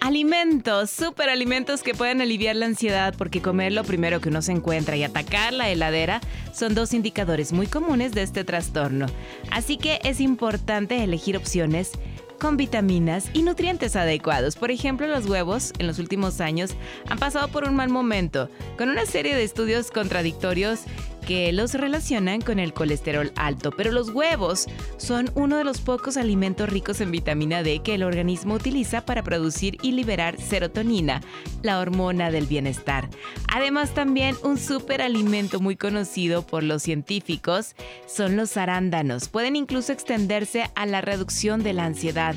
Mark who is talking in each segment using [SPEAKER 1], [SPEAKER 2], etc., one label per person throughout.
[SPEAKER 1] alimentos, superalimentos que pueden aliviar la ansiedad porque comer lo primero que uno se encuentra y atacar la heladera son dos indicadores muy comunes de este trastorno. Así que es importante elegir opciones con vitaminas y nutrientes adecuados. Por ejemplo, los huevos en los últimos años han pasado por un mal momento, con una serie de estudios contradictorios que los relacionan con el colesterol alto, pero los huevos son uno de los pocos alimentos ricos en vitamina D que el organismo utiliza para producir y liberar serotonina, la hormona del bienestar. Además también un superalimento muy conocido por los científicos son los arándanos. Pueden incluso extenderse a la reducción de la ansiedad.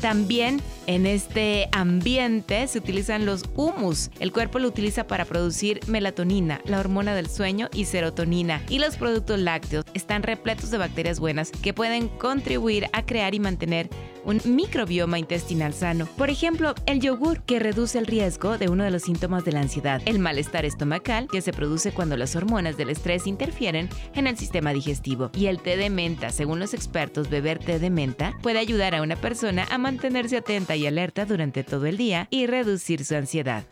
[SPEAKER 1] También en este ambiente se utilizan los humus. El cuerpo lo utiliza para producir melatonina, la hormona del sueño y serotonina. Y los productos lácteos están repletos de bacterias buenas que pueden contribuir a crear y mantener un microbioma intestinal sano. Por ejemplo, el yogur, que reduce el riesgo de uno de los síntomas de la ansiedad, el malestar estomacal, que se produce cuando las hormonas del estrés interfieren en el sistema digestivo, y el té de menta. Según los expertos, beber té de menta puede ayudar a una persona a mantenerse atenta y alerta durante todo el día y reducir su ansiedad.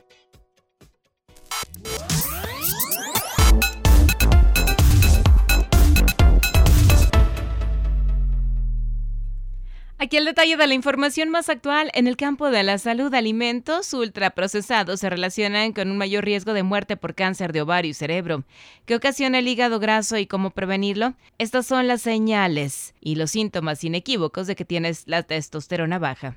[SPEAKER 1] Aquí el detalle de la información más actual en el campo de la salud. Alimentos ultraprocesados se relacionan con un mayor riesgo de muerte por cáncer de ovario y cerebro. ¿Qué ocasiona el hígado graso y cómo prevenirlo? Estas son las señales y los síntomas inequívocos de que tienes la testosterona baja.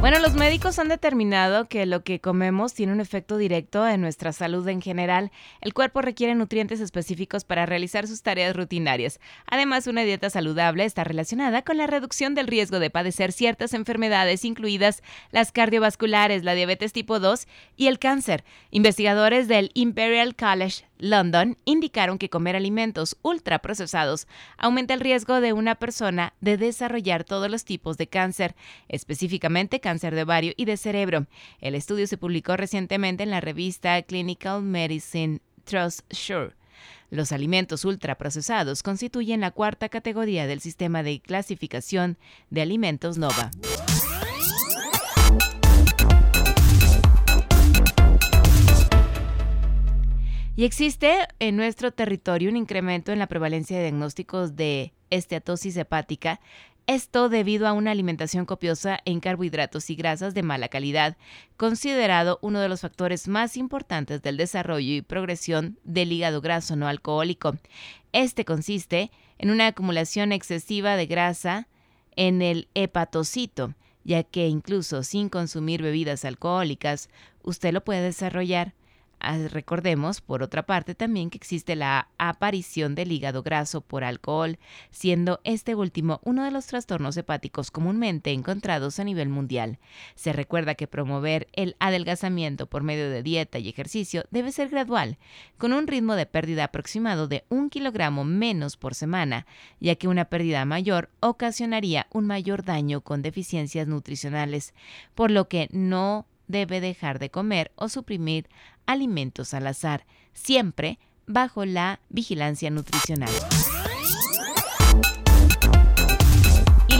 [SPEAKER 1] Bueno, los médicos han determinado que lo que comemos tiene un efecto directo en nuestra salud en general. El cuerpo requiere nutrientes específicos para realizar sus tareas rutinarias. Además, una dieta saludable está relacionada con la reducción del riesgo de padecer ciertas enfermedades, incluidas las cardiovasculares, la diabetes tipo 2 y el cáncer. Investigadores del Imperial College London indicaron que comer alimentos ultraprocesados aumenta el riesgo de una persona de desarrollar todos los tipos de cáncer, específicamente cáncer de ovario y de cerebro. El estudio se publicó recientemente en la revista Clinical Medicine Trust Sure. Los alimentos ultraprocesados constituyen la cuarta categoría del sistema de clasificación de alimentos NOVA. Y existe en nuestro territorio un incremento en la prevalencia de diagnósticos de esteatosis hepática, esto debido a una alimentación copiosa en carbohidratos y grasas de mala calidad, considerado uno de los factores más importantes del desarrollo y progresión del hígado graso no alcohólico. Este consiste en una acumulación excesiva de grasa en el hepatocito, ya que incluso sin consumir bebidas alcohólicas, usted lo puede desarrollar recordemos, por otra parte, también que existe la aparición del hígado graso por alcohol, siendo este último uno de los trastornos hepáticos comúnmente encontrados a nivel mundial. Se recuerda que promover el adelgazamiento por medio de dieta y ejercicio debe ser gradual, con un ritmo de pérdida aproximado de un kilogramo menos por semana, ya que una pérdida mayor ocasionaría un mayor daño con deficiencias nutricionales, por lo que no debe dejar de comer o suprimir alimentos al azar, siempre bajo la vigilancia nutricional.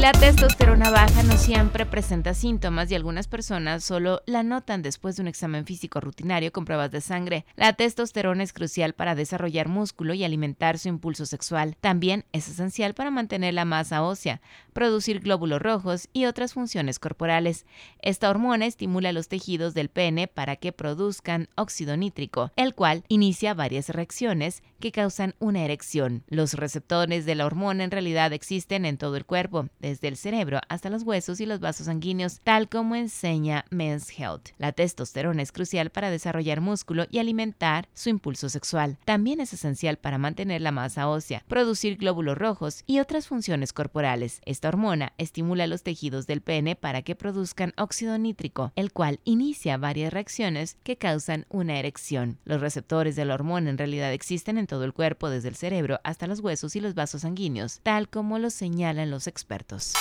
[SPEAKER 1] La testosterona baja no siempre presenta síntomas y algunas personas solo la notan después de un examen físico rutinario con pruebas de sangre. La testosterona es crucial para desarrollar músculo y alimentar su impulso sexual. También es esencial para mantener la masa ósea, producir glóbulos rojos y otras funciones corporales. Esta hormona estimula los tejidos del pene para que produzcan óxido nítrico, el cual inicia varias reacciones que causan una erección. Los receptores de la hormona en realidad existen en todo el cuerpo, desde el cerebro hasta los huesos y los vasos sanguíneos, tal como enseña Men's Health. La testosterona es crucial para desarrollar músculo y alimentar su impulso sexual. También es esencial para mantener la masa ósea, producir glóbulos rojos y otras funciones corporales. Esta hormona estimula los tejidos del pene para que produzcan óxido nítrico, el cual inicia varias reacciones que causan una erección. Los receptores de la hormona en realidad existen en todo el cuerpo, desde el cerebro hasta los huesos y los vasos sanguíneos, tal como lo señalan los expertos.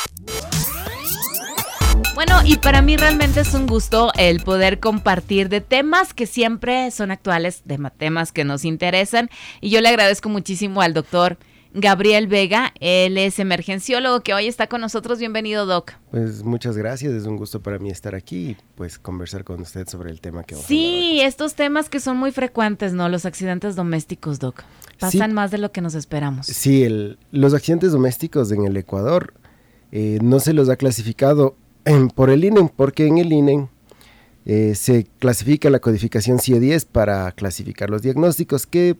[SPEAKER 1] Bueno, y para mí realmente es un gusto el poder compartir de temas que siempre son actuales, de temas que nos interesan. Y yo le agradezco muchísimo al doctor Gabriel Vega, él es emergenciólogo que hoy está con nosotros. Bienvenido, Doc.
[SPEAKER 2] Pues muchas gracias, es un gusto para mí estar aquí y pues conversar con usted sobre el tema que vamos
[SPEAKER 1] Sí, estos temas que son muy frecuentes, ¿no? Los accidentes domésticos, Doc. Pasan más de lo que nos esperamos.
[SPEAKER 2] Sí, el, los accidentes domésticos en el Ecuador eh, no se los ha clasificado por el INE, porque en el INE eh, se clasifica la codificación CIE 10 para clasificar los diagnósticos que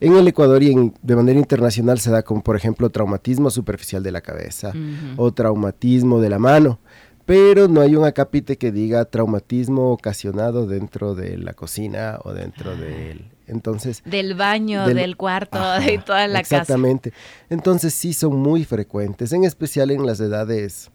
[SPEAKER 2] en el Ecuador y de manera internacional se da como, por ejemplo, traumatismo superficial de la cabeza o traumatismo de la mano, pero no hay un acápite que diga traumatismo ocasionado dentro de la cocina o dentro del... Entonces,
[SPEAKER 1] del baño, del, cuarto, de toda la
[SPEAKER 2] casa. Exactamente. Entonces sí son muy frecuentes, en especial en las edades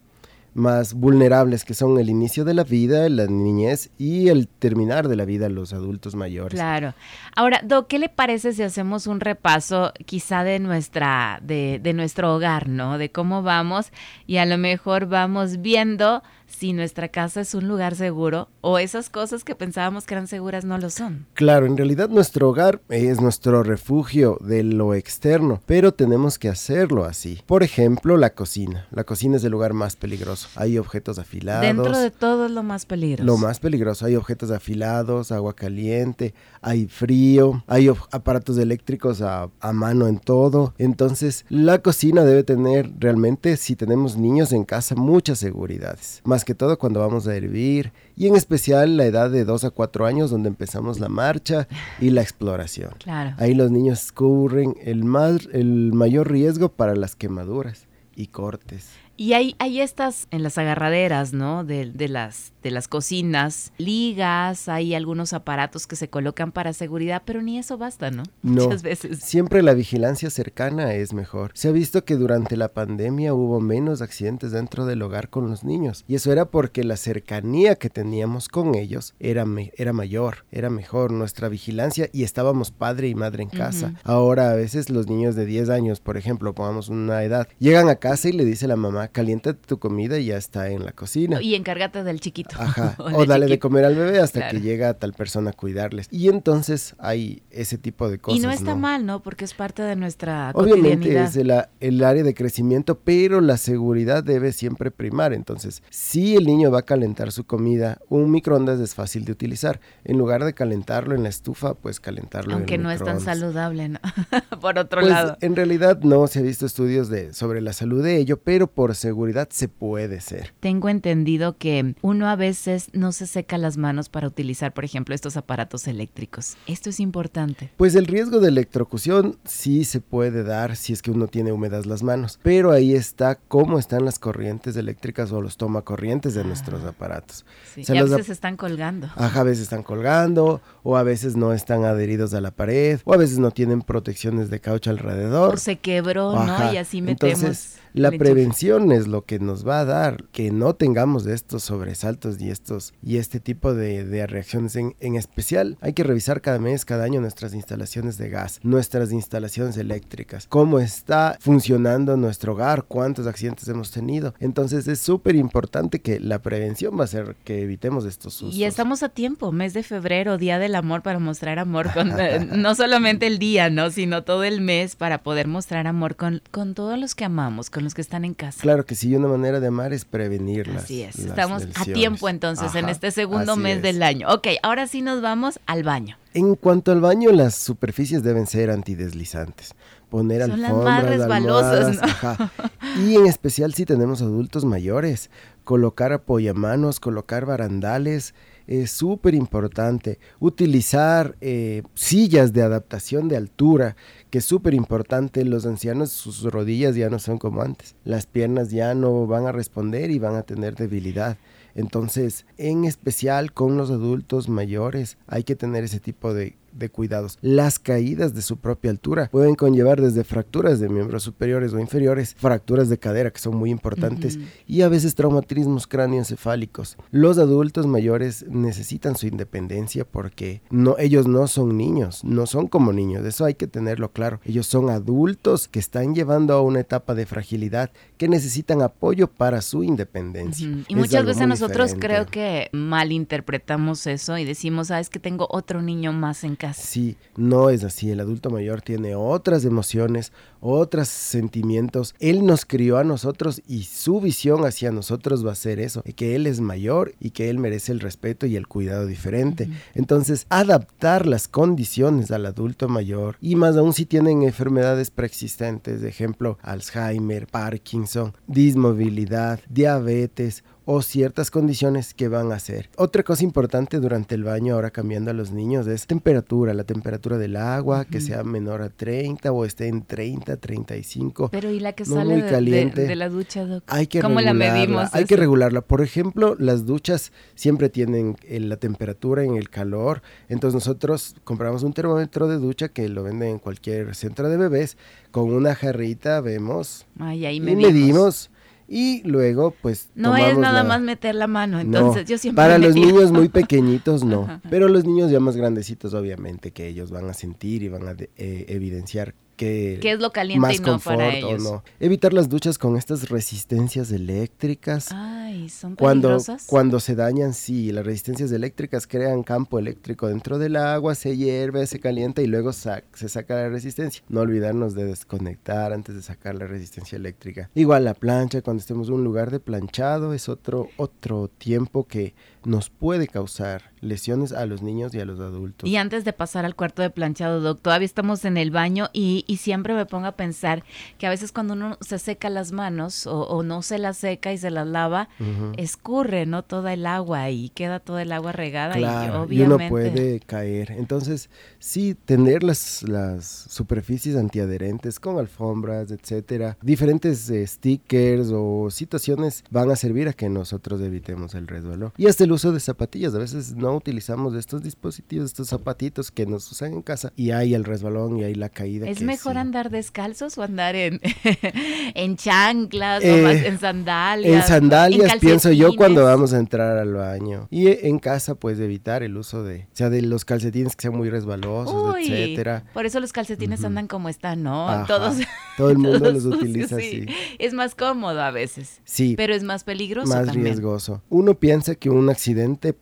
[SPEAKER 2] más vulnerables, que son el inicio de la vida, la niñez y el terminar de la vida, los adultos mayores.
[SPEAKER 1] Claro. Ahora, Do, ¿qué le parece si hacemos un repaso quizá de nuestra, de, de nuestro hogar, ¿no? De cómo vamos y a lo mejor vamos viendo si nuestra casa es un lugar seguro o esas cosas que pensábamos que eran seguras no lo son.
[SPEAKER 2] Claro, en realidad nuestro hogar es nuestro refugio de lo externo, pero tenemos que hacerlo así. Por ejemplo, la cocina. La cocina es el lugar más peligroso. Hay objetos afilados.
[SPEAKER 1] Dentro de todo es lo más peligroso.
[SPEAKER 2] Lo más peligroso. Hay objetos afilados, agua caliente, hay frío, hay aparatos eléctricos a, a mano en todo. Entonces, la cocina debe tener realmente, si tenemos niños en casa, muchas seguridades más que todo cuando vamos a hervir y en especial la edad de 2 a 4 años donde empezamos la marcha y la exploración. Ahí los niños corren el, más, el mayor riesgo para las quemaduras y cortes.
[SPEAKER 1] Y hay, hay estas en las agarraderas, ¿no? De, de, las, de las cocinas, ligas, hay algunos aparatos que se colocan para seguridad, pero ni eso basta, ¿no?
[SPEAKER 2] Muchas veces. Siempre la vigilancia cercana es mejor. Se ha visto que durante la pandemia hubo menos accidentes dentro del hogar con los niños. Y eso era porque la cercanía que teníamos con ellos era, era mayor, era mejor. Nuestra vigilancia y estábamos padre y madre en casa. Ahora a veces los niños de 10 años, por ejemplo, pongamos una edad, llegan a casa y le dice la mamá, calienta tu comida y ya está en la cocina.
[SPEAKER 1] Y encárgate del chiquito.
[SPEAKER 2] Ajá. o, dale de comer al bebé hasta que llega tal persona a cuidarles. Y entonces hay ese tipo de cosas.
[SPEAKER 1] Y no está mal, ¿no? Porque es parte de nuestra
[SPEAKER 2] Obviamente es el, el, área de crecimiento, pero la seguridad debe siempre primar. Entonces, si el niño va a calentar su comida, un microondas es fácil de utilizar. En lugar de calentarlo en la estufa, pues calentarlo
[SPEAKER 1] Aunque
[SPEAKER 2] en el
[SPEAKER 1] no es tan saludable, ¿no? por otro
[SPEAKER 2] pues,
[SPEAKER 1] lado.
[SPEAKER 2] En realidad no se ha visto estudios de, sobre la salud de ello, pero por seguridad se puede ser.
[SPEAKER 1] Tengo entendido que uno a veces no se seca las manos para utilizar, por ejemplo, estos aparatos eléctricos. Esto es importante.
[SPEAKER 2] Pues el riesgo de electrocución sí se puede dar si es que uno tiene húmedas las manos, pero ahí está cómo están las corrientes eléctricas o los tomacorrientes de ah, nuestros aparatos.
[SPEAKER 1] Sí. y a veces están colgando.
[SPEAKER 2] Ajá, a veces están colgando o a veces no están adheridos a la pared o a veces no tienen protecciones de caucho alrededor.
[SPEAKER 1] O se quebró, ¿no? Y así metemos.
[SPEAKER 2] La prevención es lo que nos va a dar que no tengamos estos sobresaltos y estos y este tipo de, de reacciones en, en, especial. Hay que revisar cada mes, cada año nuestras instalaciones de gas, nuestras instalaciones eléctricas, cómo está funcionando nuestro hogar, cuántos accidentes hemos tenido. Entonces es súper importante que la prevención va a ser que evitemos estos sustos.
[SPEAKER 1] Y estamos a tiempo, mes de febrero, Día del Amor para mostrar amor, con, no solamente el día, ¿no? sino todo el mes para poder mostrar amor con, con todos los que amamos, con los que están en casa.
[SPEAKER 2] Claro que sí, una manera de amar es prevenirlas.
[SPEAKER 1] Así es, estamos a tiempo entonces en este segundo mes del año. Ok, ahora sí nos vamos al baño.
[SPEAKER 2] En cuanto al baño, las superficies deben ser antideslizantes poner
[SPEAKER 1] Son las
[SPEAKER 2] alfombras,
[SPEAKER 1] más resbalosas, ¿no?
[SPEAKER 2] ajá. Y en especial si tenemos adultos mayores, colocar apoyamanos, colocar barandales, es súper importante. Utilizar eh, sillas de adaptación de altura, que es súper importante. Los ancianos, sus rodillas ya no son como antes. Las piernas ya no van a responder y van a tener debilidad. Entonces, en especial con los adultos mayores, hay que tener ese tipo de, de cuidados. Las caídas de su propia altura pueden conllevar desde fracturas de miembros superiores o inferiores, fracturas de cadera que son muy importantes
[SPEAKER 1] Ujú.
[SPEAKER 2] y a veces traumatismos cráneoencefálicos. Los adultos mayores necesitan su independencia porque no, ellos no son niños, no son como niños, eso hay que tenerlo claro. Ellos son adultos que están llevando a una etapa de fragilidad que necesitan apoyo para su independencia.
[SPEAKER 1] Ujú. Y
[SPEAKER 2] Es
[SPEAKER 1] muchas veces nosotros
[SPEAKER 2] diferente.
[SPEAKER 1] creo que malinterpretamos eso y decimos, sabes que tengo otro niño más en casa.
[SPEAKER 2] Sí, no es así. El adulto mayor tiene otras emociones, otros sentimientos. Él nos crió a nosotros y su visión hacia nosotros va a ser eso, que él es mayor y que él merece el respeto y el cuidado diferente. Entonces, adaptar las condiciones al adulto mayor y más aún si tienen enfermedades preexistentes, de ejemplo, Alzheimer, Parkinson, dismovilidad, diabetes o ciertas condiciones que van a hacer. Otra cosa importante durante el baño, ahora cambiando a los niños, es temperatura, la temperatura del agua, que sea menor a 30 o esté en 30, 35.
[SPEAKER 1] Pero ¿y la que
[SPEAKER 2] No
[SPEAKER 1] sale
[SPEAKER 2] muy caliente.
[SPEAKER 1] de, de la ducha, doc?
[SPEAKER 2] Hay que
[SPEAKER 1] ¿Cómo la
[SPEAKER 2] regularla,
[SPEAKER 1] medimos?
[SPEAKER 2] Hay que regularla. Por ejemplo, las duchas siempre tienen eh, la temperatura en el calor. Entonces nosotros compramos un termómetro de ducha que lo venden en cualquier centro de bebés. Con una jarrita vemos
[SPEAKER 1] Ay, ahí
[SPEAKER 2] y
[SPEAKER 1] medimos.
[SPEAKER 2] Y luego, pues.
[SPEAKER 1] No es nada
[SPEAKER 2] la-
[SPEAKER 1] más meter la mano,
[SPEAKER 2] No,
[SPEAKER 1] entonces yo siempre
[SPEAKER 2] Para los niños muy pequeñitos no,
[SPEAKER 1] Ajá.
[SPEAKER 2] pero los niños ya más grandecitos obviamente que ellos van a sentir y van a de- eh, evidenciar que
[SPEAKER 1] ¿Qué es lo caliente
[SPEAKER 2] más
[SPEAKER 1] y no para
[SPEAKER 2] o
[SPEAKER 1] ellos?
[SPEAKER 2] no. Evitar las duchas con estas resistencias eléctricas.
[SPEAKER 1] Ay, son
[SPEAKER 2] Cuando,
[SPEAKER 1] peligrosas.
[SPEAKER 2] cuando se dañan, sí, las resistencias eléctricas crean campo eléctrico dentro del agua, se hierve, se calienta y luego se saca la resistencia. No olvidarnos de desconectar antes de sacar la resistencia eléctrica. Igual la plancha, cuando estemos en un lugar de planchado, es otro, otro tiempo que nos puede causar lesiones a los niños y a los adultos.
[SPEAKER 1] Y antes de pasar al cuarto de planchado, Doc, todavía estamos en el baño y, y siempre me pongo a pensar que a veces cuando uno se seca las manos o, o no se las seca y se las lava, escurre, ¿no? Toda el agua y queda toda el agua regada y
[SPEAKER 2] Claro, y,
[SPEAKER 1] obviamente...
[SPEAKER 2] uno puede caer. Entonces, sí, tener las, las superficies antiadherentes con alfombras, etcétera, diferentes eh, stickers o situaciones van a servir a que nosotros evitemos el resbalón. Y hasta el uso de zapatillas. A veces no utilizamos estos dispositivos, estos zapatitos que nos usan en casa y hay el resbalón y hay la caída.
[SPEAKER 1] ¿Es
[SPEAKER 2] que
[SPEAKER 1] mejor andar descalzos o andar en, en chanclas o
[SPEAKER 2] Eh,
[SPEAKER 1] más en sandalias?
[SPEAKER 2] En sandalias
[SPEAKER 1] en
[SPEAKER 2] pienso yo cuando vamos a entrar al baño. Y eh, en casa pues evitar el uso de, o sea, de los calcetines que sean muy resbalosos,
[SPEAKER 1] Uy,
[SPEAKER 2] etcétera.
[SPEAKER 1] por eso los calcetines andan como están, ¿no?
[SPEAKER 2] Ajá,
[SPEAKER 1] Todos,
[SPEAKER 2] todo el mundo
[SPEAKER 1] todos
[SPEAKER 2] los utiliza
[SPEAKER 1] sí.
[SPEAKER 2] así.
[SPEAKER 1] Es más cómodo a veces,
[SPEAKER 2] Sí,
[SPEAKER 1] pero es más peligroso
[SPEAKER 2] más
[SPEAKER 1] también.
[SPEAKER 2] riesgoso. Uno piensa que un accidente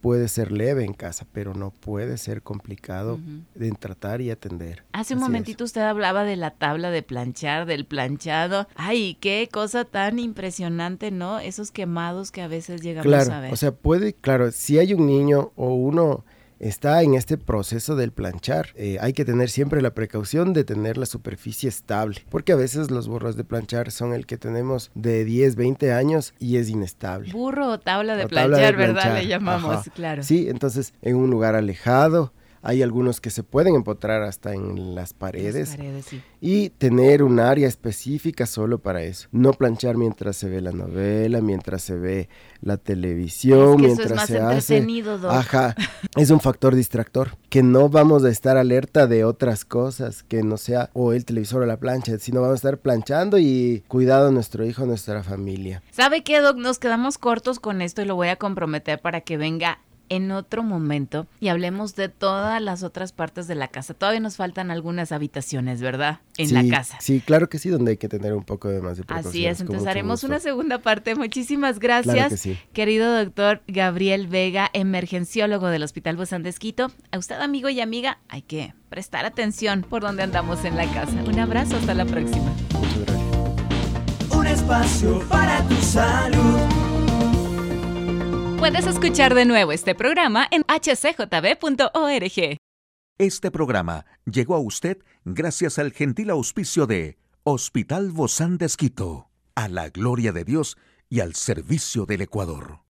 [SPEAKER 2] puede ser leve en casa, pero no puede ser complicado de tratar y atender.
[SPEAKER 1] Hace un
[SPEAKER 2] es.
[SPEAKER 1] momentito usted hablaba de la tabla de planchar, del planchado. Ay, qué cosa tan impresionante, ¿no? Esos quemados que a veces llegamos a
[SPEAKER 2] Claro,
[SPEAKER 1] ver.
[SPEAKER 2] o sea, puede, claro, si hay un niño o uno está en este proceso del planchar, eh, hay que tener siempre la precaución de tener la superficie estable, porque a veces los burros de planchar son el que tenemos de 10, 20 años y es inestable.
[SPEAKER 1] Burro o tabla de
[SPEAKER 2] O
[SPEAKER 1] planchar,
[SPEAKER 2] tabla de
[SPEAKER 1] ¿verdad? Le llamamos,
[SPEAKER 2] ajá.
[SPEAKER 1] claro.
[SPEAKER 2] Sí, entonces en un lugar alejado, hay algunos que se pueden empotrar hasta en las paredes.
[SPEAKER 1] Las paredes, sí.
[SPEAKER 2] y tener un área específica solo para eso. No planchar mientras se ve la novela, mientras se ve la televisión,
[SPEAKER 1] Es que eso es
[SPEAKER 2] mientras
[SPEAKER 1] más
[SPEAKER 2] se hace.
[SPEAKER 1] entretenido, Doc.
[SPEAKER 2] Ajá, es un factor distractor. Que no vamos a estar alerta de otras cosas, que no sea o el televisor o la plancha, sino vamos a estar planchando y cuidado a nuestro hijo, a nuestra familia.
[SPEAKER 1] ¿Sabe qué, Doc? Nos quedamos cortos con esto y lo voy a comprometer para que venga en otro momento y hablemos de todas las otras partes de la casa. Todavía nos faltan algunas habitaciones, ¿verdad? En
[SPEAKER 2] Sí,
[SPEAKER 1] la casa.
[SPEAKER 2] Sí, claro que sí, donde hay que tener un poco de más de
[SPEAKER 1] Así es, entonces haremos una segunda parte. Muchísimas gracias,
[SPEAKER 2] Claro que sí.
[SPEAKER 1] querido doctor Gabriel Vega, emergenciólogo del Hospital Bozán de Esquito. A usted, amigo y amiga, hay que prestar atención por donde andamos en la casa. Un abrazo, hasta la próxima.
[SPEAKER 2] Muchas gracias.
[SPEAKER 3] Un espacio para tu salud.
[SPEAKER 1] Puedes escuchar de nuevo este programa en hcjb.org.
[SPEAKER 4] Este programa llegó a usted gracias al gentil auspicio de Hospital Bozán de Esquito, a la gloria de Dios y al servicio del Ecuador.